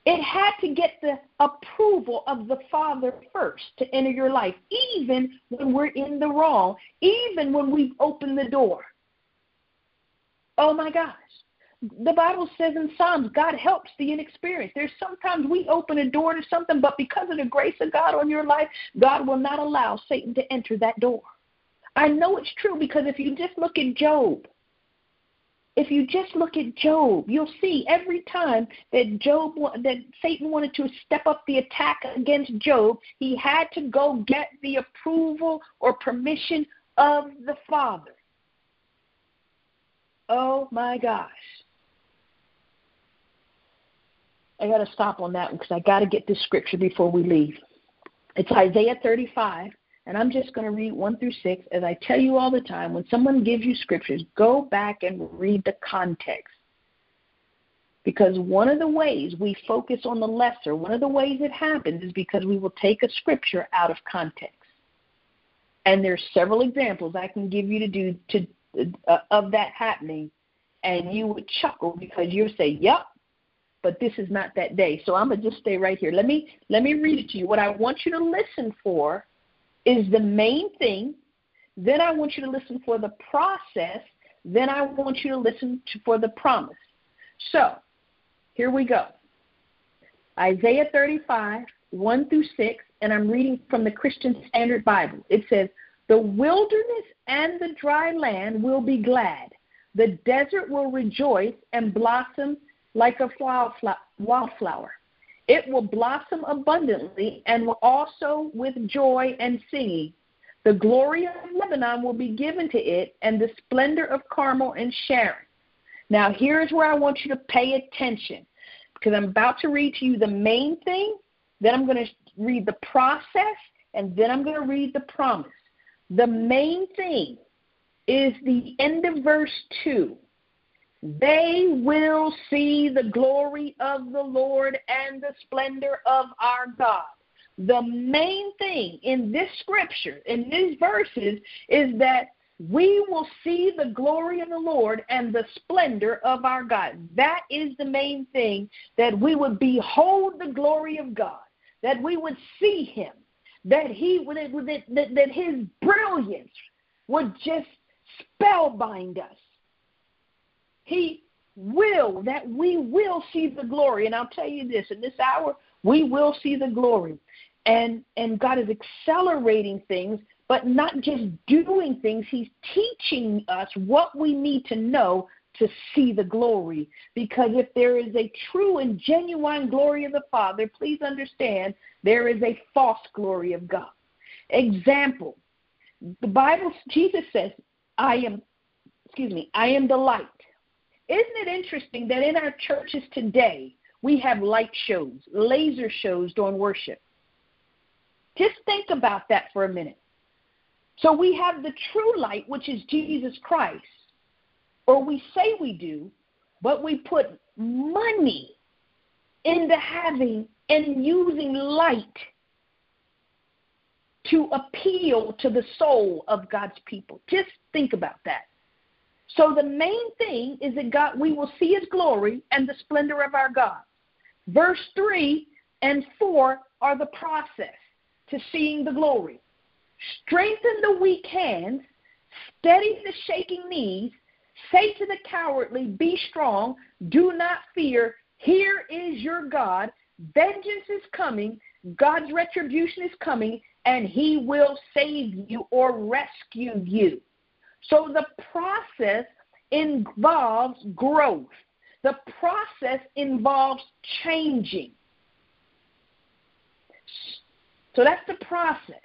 It had to get the approval of the Father first to enter your life, even when we're in the wrong, even when we open the door. Oh my gosh. The Bible says in Psalms, God helps the inexperienced. There's sometimes we open a door to something, but because of the grace of God on your life, God will not allow Satan to enter that door. I know it's true because if you just look at Job, if you just look at Job, you'll see every time that Job that Satan wanted to step up the attack against Job, he had to go get the approval or permission of the Father. Oh my gosh. I got to stop on that one because I got to get this scripture before we leave. It's Isaiah 35, and I'm just going to read 1 through 6. As I tell you all the time, when someone gives you scriptures, go back and read the context. Because one of the ways we focus on the lesser, one of the ways it happens is because we will take a scripture out of context. And there's several examples I can give you to do to uh, of that happening, and you would chuckle because you'll say, "Yep, but this is not that day." So I'm gonna just stay right here. Let me let me read it to you. What I want you to listen for is the main thing. Then I want you to listen for the process. Then I want you to listen to, for the promise. So, here we go. Isaiah 35, 1 through 6, and I'm reading from the Christian Standard Bible. It says, The wilderness and the dry land will be glad. The desert will rejoice and blossom like a wildflower. It will blossom abundantly and will also with joy and singing. The glory of Lebanon will be given to it, and the splendor of Carmel and Sharon. Now, here's where I want you to pay attention because I'm about to read to you the main thing, then I'm going to read the process, and then I'm going to read the promise. The main thing is the end of verse 2. They will see the glory of the Lord and the splendor of our God. The main thing in this scripture, in these verses, is that we will see the glory of the Lord and the splendor of our God. That is the main thing, that we would behold the glory of God, that we would see Him, that He would, that, that His brilliance would just spellbind us he will, that we will see the glory. And I'll tell you this in this hour, we will see the glory. And and God is accelerating things, but not just doing things. He's teaching us what we need to know to see the glory. Because if there is a true and genuine glory of the Father, please understand there is a false glory of God. Example the Bible, Jesus says, I am, excuse me, I am the light. Isn't it interesting that in our churches today, we have light shows, laser shows during worship? Just think about that for a minute. So we have the true light, which is Jesus Christ, or we say we do, but we put money into having and using light to appeal to the soul of God's people. Just think about that. So the main thing is that God, we will see His glory and the splendor of our God. Verse three and four are the process to seeing the glory. Strengthen the weak hands, steady the shaking knees. Say to the cowardly, Be strong, do not fear. Here is your God. Vengeance is coming, God's retribution is coming, and He will save you or rescue you. So the process involves growth, the process involves changing. So that's the process.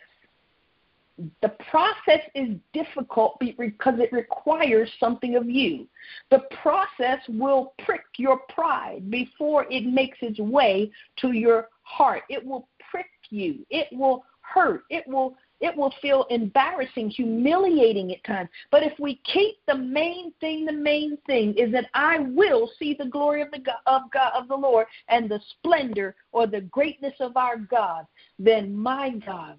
The process is difficult because it requires something of you. The process will prick your pride before it makes its way to your heart. It will prick you. It will hurt. It will it will feel embarrassing, humiliating at times. But if we keep the main thing, the main thing is that I will see the glory of the God, of God of the Lord and the splendor or the greatness of our God, then my God,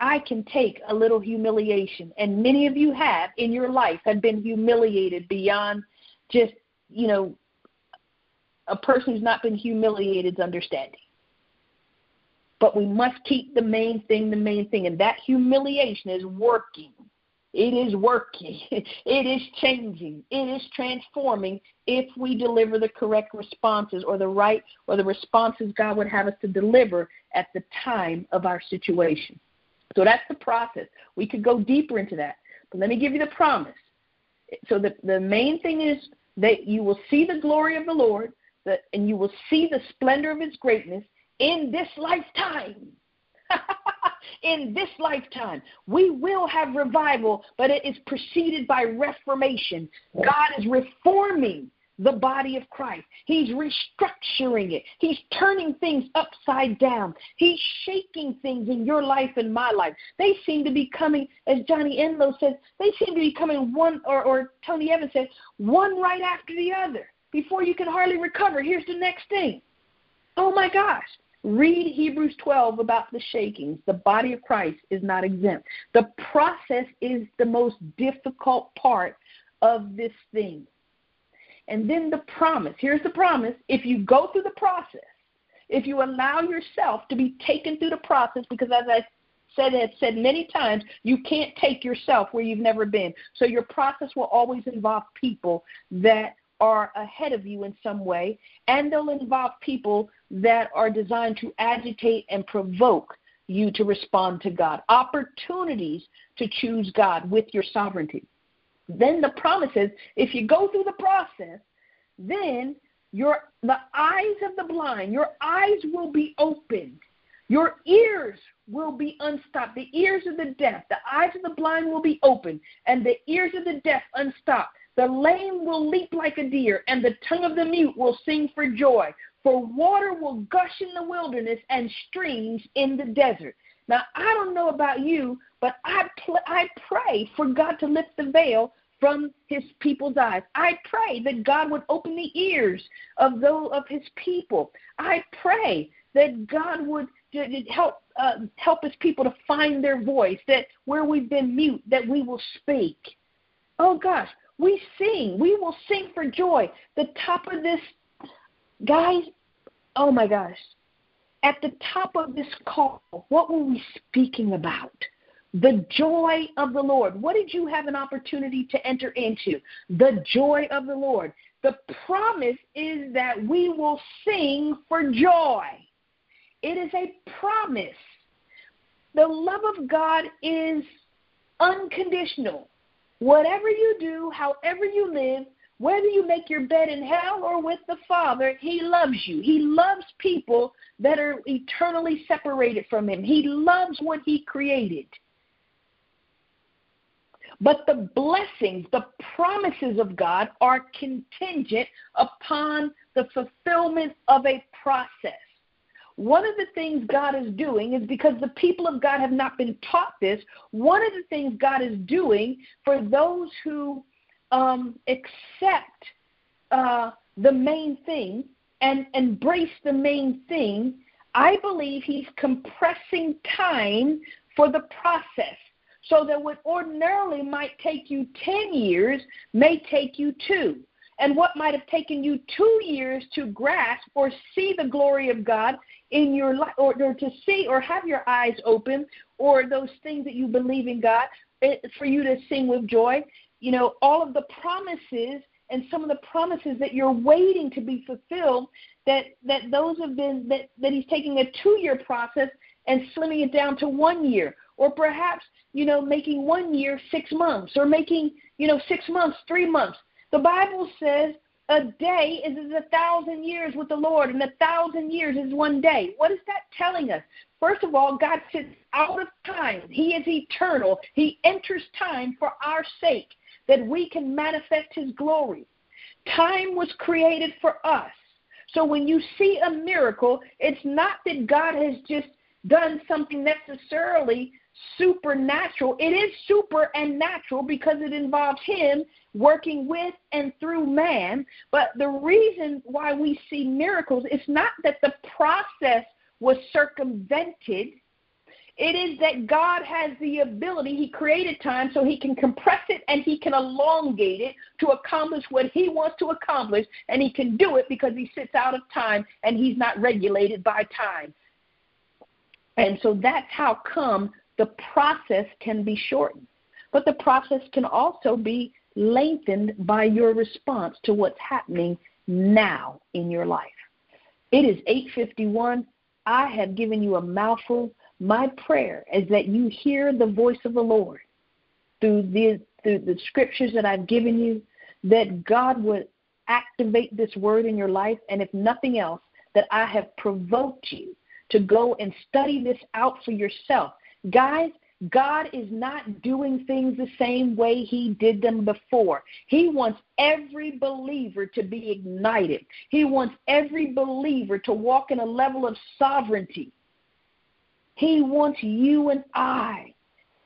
I can take a little humiliation. And many of you have in your life have been humiliated beyond just, you know, a person who's not been humiliated's understanding. But we must keep the main thing the main thing. And that humiliation is working. It is working. It is changing. It is transforming if we deliver the correct responses or the right or the responses God would have us to deliver at the time of our situation. So that's the process. We could go deeper into that. But let me give you the promise. So the, the main thing is that you will see the glory of the Lord that, and you will see the splendor of his greatness in this lifetime. in this lifetime. We will have revival, but it is preceded by reformation. God is reforming the body of Christ. He's restructuring it. He's turning things upside down. He's shaking things in your life and my life. They seem to be coming, as Johnny Enlow says, they seem to be coming one, or, or Tony Evans says, one right after the other. Before you can hardly recover, here's the next thing. Oh my gosh. Read Hebrews 12 about the shakings. The body of Christ is not exempt. The process is the most difficult part of this thing. And then the promise. Here's the promise. If you go through the process, if you allow yourself to be taken through the process, because as I said have said many times, you can't take yourself where you've never been. So your process will always involve people that are ahead of you in some way, and they'll involve people that are designed to agitate and provoke you to respond to God. Opportunities to choose God with your sovereignty. Then the promise is if you go through the process, then your the eyes of the blind, your eyes will be opened. Your ears will be unstopped. The ears of the deaf, the eyes of the blind will be opened, and the ears of the deaf unstopped. The lame will leap like a deer, and the tongue of the mute will sing for joy. For water will gush in the wilderness and streams in the desert. Now, I don't know about you, but I, pl- I pray for God to lift the veil from his people's eyes. I pray that God would open the ears of those of his people. I pray that God would help uh, help his people to find their voice. That where we've been mute, that we will speak. Oh gosh, we sing. We will sing for joy. The top of this, guys. Oh my gosh. At the top of this call, what were we speaking about? The joy of the Lord. What did you have an opportunity to enter into? The joy of the Lord. The promise is that we will sing for joy. It is a promise. The love of God is unconditional. Whatever you do, however you live, whether you make your bed in hell or with the Father, He loves you. He loves people that are eternally separated from Him. He loves what He created. But the blessings, the promises of God are contingent upon the fulfillment of a process. One of the things God is doing is because the people of God have not been taught this, one of the things God is doing for those who um, accept uh, the main thing and embrace the main thing, I believe He's compressing time for the process so that what ordinarily might take you 10 years may take you two. And what might have taken you two years to grasp or see the glory of God in your life, or, or to see or have your eyes open, or those things that you believe in God, it, for you to sing with joy. You know, all of the promises and some of the promises that you're waiting to be fulfilled that that those have been that that he's taking a two year process and slimming it down to one year or perhaps you know making one year six months or making you know six months three months the bible says a day is as a thousand years with the lord and a thousand years is one day. What is that telling us? First of all god sits out of time. He is eternal. He enters time for our sake that we can manifest his glory. Time was created for us. So when you see a miracle, it's not that God has just done something necessarily supernatural. It is super and natural because it involves Him working with and through man. But the reason why we see miracles is not that the process was circumvented it is that God has the ability, He created time so He can compress it and He can elongate it to accomplish what He wants to accomplish, and He can do it because He sits out of time and He's not regulated by time. And so that's how come the process can be shortened. But the process can also be lengthened by your response to what's happening now in your life. It is 851. I have given you a mouthful my prayer is that you hear the voice of the Lord through the, through the scriptures that I've given you, that God would activate this word in your life, and if nothing else, that I have provoked you to go and study this out for yourself. Guys, God is not doing things the same way He did them before. He wants every believer to be ignited. He wants every believer to walk in a level of sovereignty he wants you and I.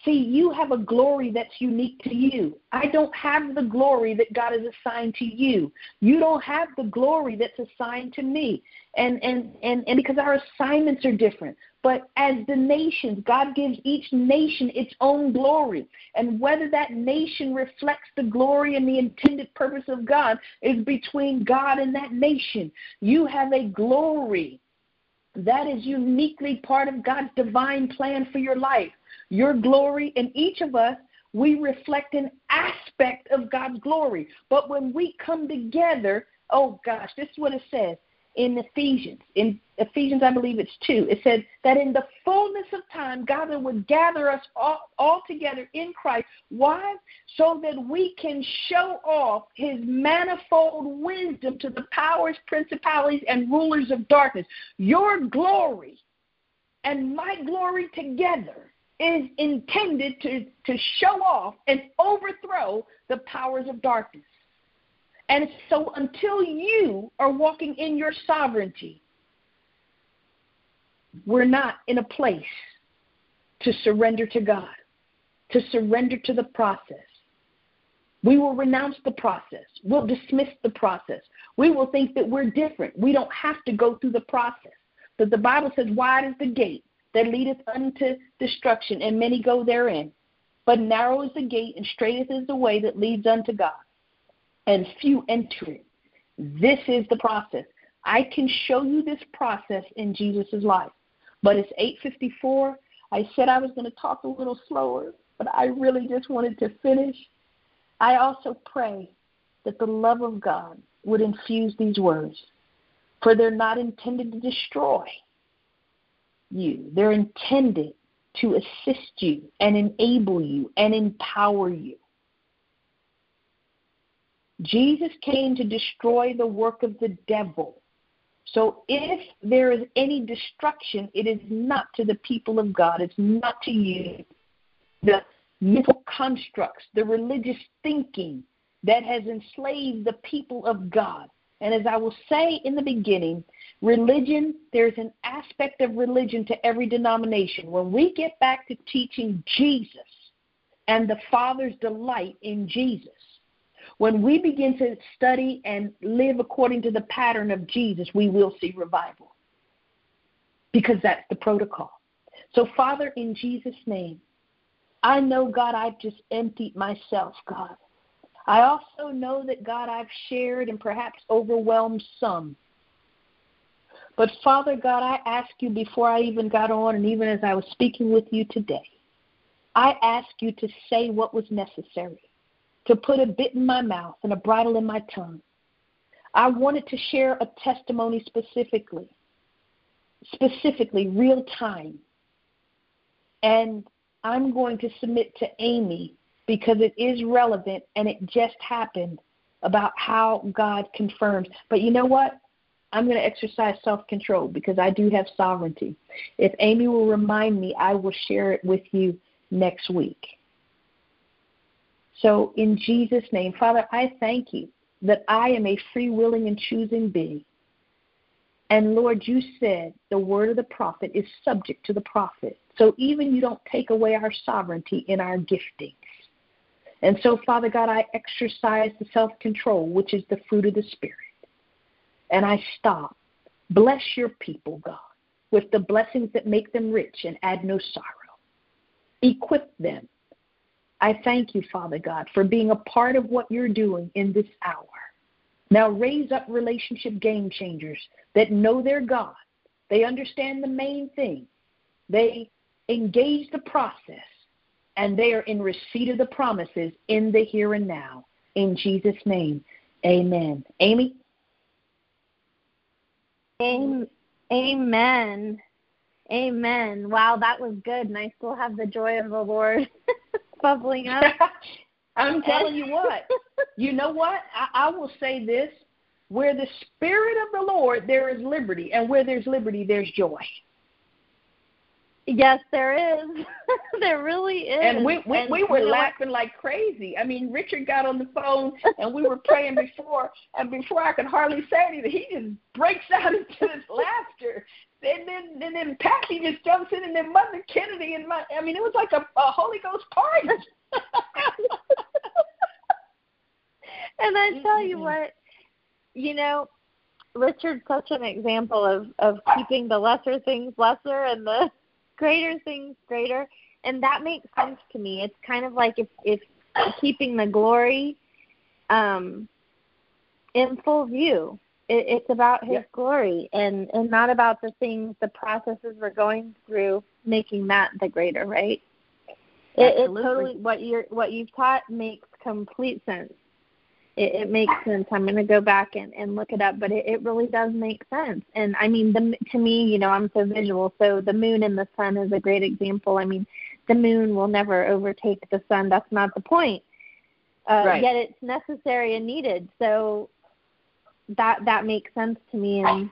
See, you have a glory that's unique to you. I don't have the glory that God has assigned to you. You don't have the glory that's assigned to me. And and and, and because our assignments are different. But as the nations, God gives each nation its own glory. And whether that nation reflects the glory and the intended purpose of God is between God and that nation. You have a glory that is uniquely part of God's divine plan for your life. Your glory, and each of us, we reflect an aspect of God's glory. But when we come together, oh gosh, this is what it says in Ephesians. In Ephesians, I believe it's 2. It said that in the fullness of time, God would gather us all, all together in Christ. Why? So that we can show off his manifold wisdom to the powers, principalities, and rulers of darkness. Your glory and my glory together is intended to, to show off and overthrow the powers of darkness. And so until you are walking in your sovereignty, we're not in a place to surrender to God, to surrender to the process. We will renounce the process. We'll dismiss the process. We will think that we're different. We don't have to go through the process. But the Bible says, Wide is the gate that leadeth unto destruction, and many go therein. But narrow is the gate, and straighteth is the way that leads unto God and few enter it. This is the process. I can show you this process in Jesus' life. But it's 854. I said I was going to talk a little slower, but I really just wanted to finish. I also pray that the love of God would infuse these words, for they're not intended to destroy you. They're intended to assist you and enable you and empower you. Jesus came to destroy the work of the devil. So if there is any destruction, it is not to the people of God, it's not to you. The mental constructs, the religious thinking that has enslaved the people of God. And as I will say in the beginning, religion, there's an aspect of religion to every denomination. When we get back to teaching Jesus and the Father's delight in Jesus, when we begin to study and live according to the pattern of Jesus, we will see revival because that's the protocol. So, Father, in Jesus' name, I know, God, I've just emptied myself, God. I also know that, God, I've shared and perhaps overwhelmed some. But Father God, I ask you before I even got on and even as I was speaking with you today, I ask you to say what was necessary, to put a bit in my mouth and a bridle in my tongue. I wanted to share a testimony specifically, specifically real time. And I'm going to submit to Amy because it is relevant and it just happened about how God confirms. But you know what? I'm going to exercise self control because I do have sovereignty. If Amy will remind me, I will share it with you next week. So, in Jesus' name, Father, I thank you that I am a free, willing, and choosing being. And Lord, you said the word of the prophet is subject to the prophet. So even you don't take away our sovereignty in our giftings. And so, Father God, I exercise the self control, which is the fruit of the Spirit and I stop. Bless your people, God, with the blessings that make them rich and add no sorrow. Equip them. I thank you, Father God, for being a part of what you're doing in this hour. Now raise up relationship game changers that know their God. They understand the main thing. They engage the process and they are in receipt of the promises in the here and now. In Jesus' name, amen. Amy? Amen. Amen. Wow, that was good. And I still have the joy of the Lord bubbling up. I'm telling you what. You know what? I, I will say this. Where the Spirit of the Lord, there is liberty. And where there's liberty, there's joy. Yes, there is. there really is. And we we, and we were laughing like crazy. I mean, Richard got on the phone and we were praying before, and before I could hardly say anything, he just breaks out into this laughter. And then and then Patty just jumps in, and then Mother Kennedy and my I mean, it was like a, a Holy Ghost party. and I tell you what, you know, Richard's such an example of of keeping the lesser things lesser and the greater things greater. And that makes sense to me. It's kind of like if if keeping the glory um in full view it, it's about his yeah. glory and and not about the things the processes we're going through making that the greater right it, it totally what you're what you've taught makes complete sense it, it makes sense. I'm going to go back and, and look it up, but it, it really does make sense. And I mean, the, to me, you know, I'm so visual, so the moon and the sun is a great example. I mean, the moon will never overtake the sun. That's not the point. Uh, right. Yet it's necessary and needed. So that that makes sense to me and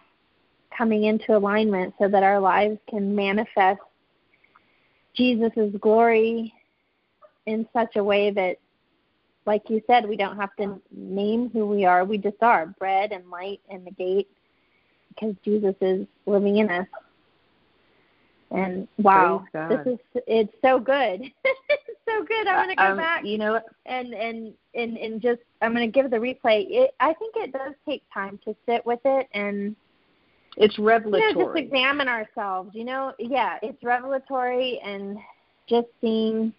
coming into alignment so that our lives can manifest Jesus' glory in such a way that like you said, we don't have to name who we are. We just are bread and light and the gate because Jesus is living in us. And wow, this is it's so good. so good. I'm gonna go um, back. You know, and and and and just I'm gonna give the replay. It, I think it does take time to sit with it and it's revelatory. You know, just examine ourselves. You know, yeah, it's revelatory and just seeing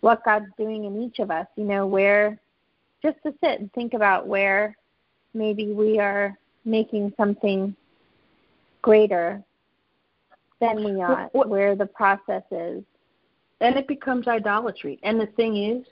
what God's doing in each of us, you know, where just to sit and think about where maybe we are making something greater than we are, what, where the process is. And it becomes idolatry. And the thing is,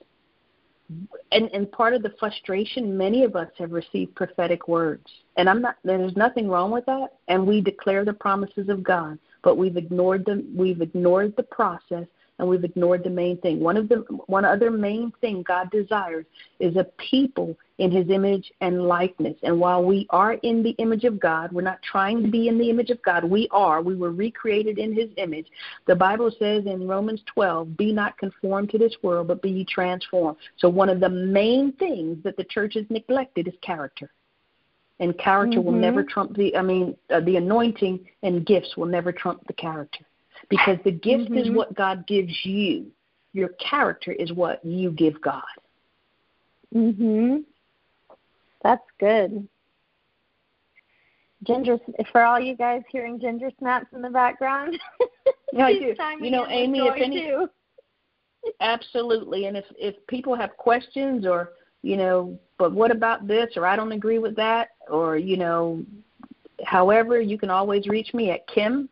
and, and part of the frustration, many of us have received prophetic words. And I'm not there's nothing wrong with that. And we declare the promises of God, but we've ignored them we've ignored the process and we've ignored the main thing. One of the one other main thing God desires is a people in his image and likeness. And while we are in the image of God, we're not trying to be in the image of God. We are. We were recreated in his image. The Bible says in Romans 12, be not conformed to this world, but be ye transformed. So one of the main things that the church has neglected is character and character mm-hmm. will never trump the i mean uh, the anointing and gifts will never trump the character because the gift mm-hmm. is what God gives you. Your character is what you give God. Mm Mhm. That's good. Ginger, for all you guys hearing ginger snaps in the background. yeah, I do. You know, Amy, if any, too. absolutely. And if if people have questions or you know, but what about this or I don't agree with that or, you know, however, you can always reach me at Kim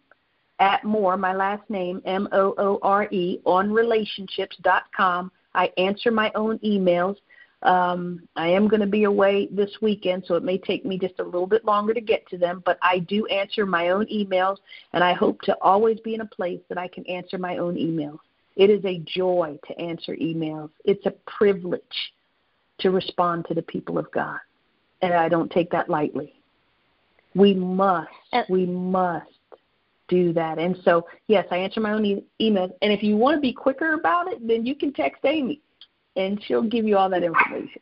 at Moore, my last name, M O O R E, on relationships.com. I answer my own emails. Um, I am going to be away this weekend, so it may take me just a little bit longer to get to them, but I do answer my own emails, and I hope to always be in a place that I can answer my own emails. It is a joy to answer emails, it's a privilege to respond to the people of God, and I don't take that lightly. We must, we must do that. And so, yes, I answer my own e- emails. And if you want to be quicker about it, then you can text Amy and she'll give you all that information.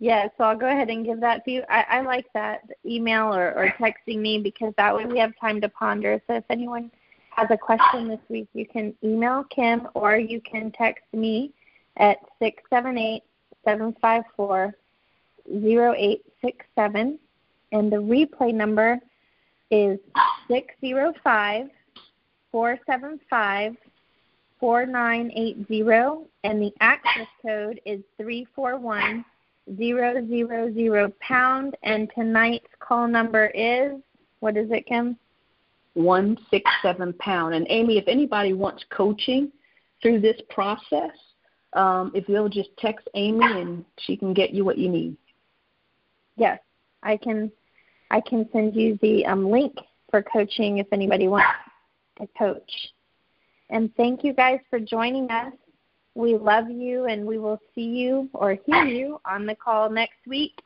Yeah, so I'll go ahead and give that to you. I, I like that email or, or texting me because that way we have time to ponder. So if anyone has a question this week, you can email Kim or you can text me at six seven eight seven five four zero eight six seven, and the replay number is six zero five four seven five 4980 and the access code is 341000 pound. And tonight's call number is what is it kim? 167 pound. And amy if anybody wants coaching through this process um, if you'll just text amy and she can get you what you need. Yes i can i can send you the um, link for coaching if anybody wants to coach and thank you guys for joining us. We love you, and we will see you or hear you on the call next week.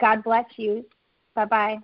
God bless you. Bye bye.